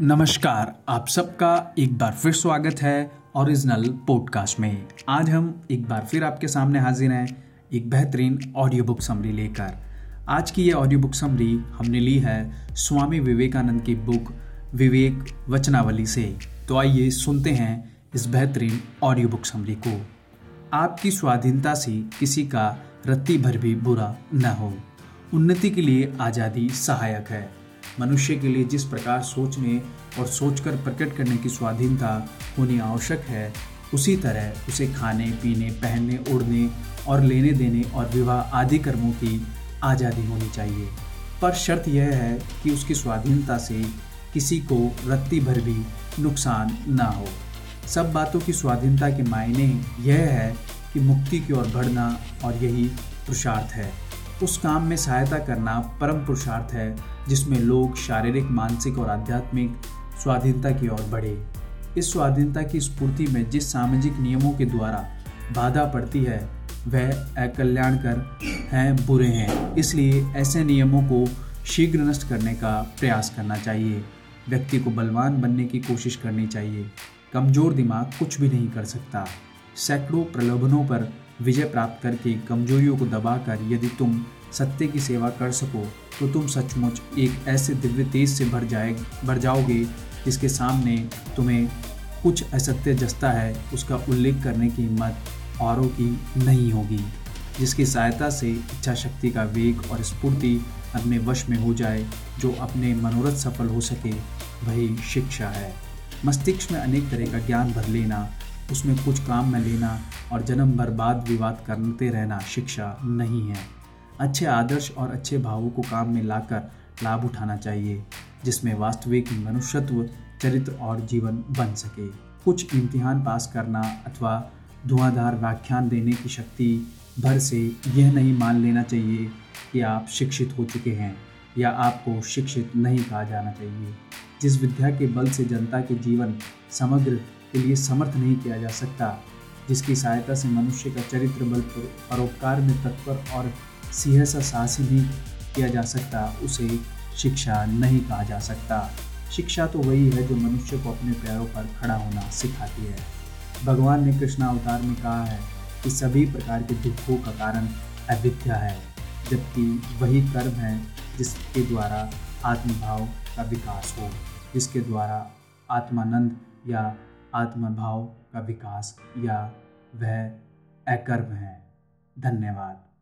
नमस्कार, आप सबका एक बार फिर स्वागत है ओरिजिनल पॉडकास्ट में। आज हम एक बार फिर आपके सामने हाजिर हैं एक बेहतरीन ऑडियो बुक समरी लेकर। आज की ये ऑडियो बुक समरी हमने ली है स्वामी विवेकानंद की बुक विवेक वचनावली से। तो आइए सुनते हैं इस बेहतरीन ऑडियो बुक समरी को। आपकी स्वाधीनता से किसी का रत्ती भर भी बुरा न हो। उन्नति के लिए आज़ादी सहायक है। मनुष्य के लिए जिस प्रकार सोचने और सोचकर प्रकट करने की स्वाधीनता होनी आवश्यक है, उसी तरह उसे खाने, पीने, पहनने उड़ने और लेने देने और विवाह आदि कर्मों की आज़ादी होनी चाहिए। पर शर्त यह है कि उसकी स्वाधीनता से किसी को रत्ती भर भी नुकसान ना हो। सब बातों की स्वाधीनता के मायने यह है कि मुक्ति की ओर बढ़ना और यही पुरुषार्थ है। उस काम में सहायता करना परम पुरुषार्थ है, जिसमें लोग शारीरिक, मानसिक और आध्यात्मिक स्वाधीनता की ओर बढ़े। इस स्वाधीनता की स्फूर्ति में जिस सामाजिक नियमों के द्वारा बाधा पड़ती है, वह अकल्याणकर हैं, बुरे हैं। इसलिए ऐसे नियमों को शीघ्र नष्ट करने का प्रयास करना चाहिए। व्यक्ति को बलवान बनने की कोशिश करनी चाहिए। कमज़ोर दिमाग कुछ भी नहीं कर सकता। सैकड़ों प्रलोभनों पर विजय प्राप्त करके कमजोरियों को दबाकर यदि तुम सत्य की सेवा कर सको तो तुम सचमुच एक ऐसे दिव्य तेज से भर जाए, भर जाओगे जिसके सामने तुम्हें कुछ असत्य जस्ता है, उसका उल्लेख करने की हिम्मत औरों की नहीं होगी, जिसकी सहायता से इच्छा शक्ति का वेग और स्फूर्ति अपने वश में हो जाए, जो अपने मनोरथ सफल हो सके, वही शिक्षा है। मस्तिष्क में अनेक तरह का ज्ञान भर लेना उसमें कुछ काम में लेना और जन्म भर बाद विवाद करते रहना शिक्षा नहीं है। अच्छे आदर्श और अच्छे भावों को काम में लाकर लाभ उठाना चाहिए, जिसमें वास्तविक मनुष्यत्व, चरित्र और जीवन बन सके। कुछ इम्तिहान पास करना अथवा धुआंधार व्याख्यान देने की शक्ति भर से यह नहीं मान लेना चाहिए कि आप शिक्षित हो चुके हैं या आपको शिक्षित नहीं कहा जाना चाहिए। जिस विद्या के बल से जनता के जीवन समग्र के लिए समर्थ नहीं किया जा सकता, जिसकी सहायता से मनुष्य का चरित्र बल परोपकार में तत्पर और सिंह सा साहसी नहीं किया जा सकता, उसे शिक्षा नहीं कहा जा सकता। शिक्षा तो वही है जो मनुष्य को अपने पैरों पर खड़ा होना सिखाती है। भगवान ने कृष्णा अवतार में कहा है कि सभी प्रकार के दुखों का कारण अविद्या है, जबकि वही कर्म है जिसके द्वारा आत्मभाव का विकास हो, जिसके द्वारा आत्मानंद या आत्मभाव का विकास या वह अकर्म है। धन्यवाद।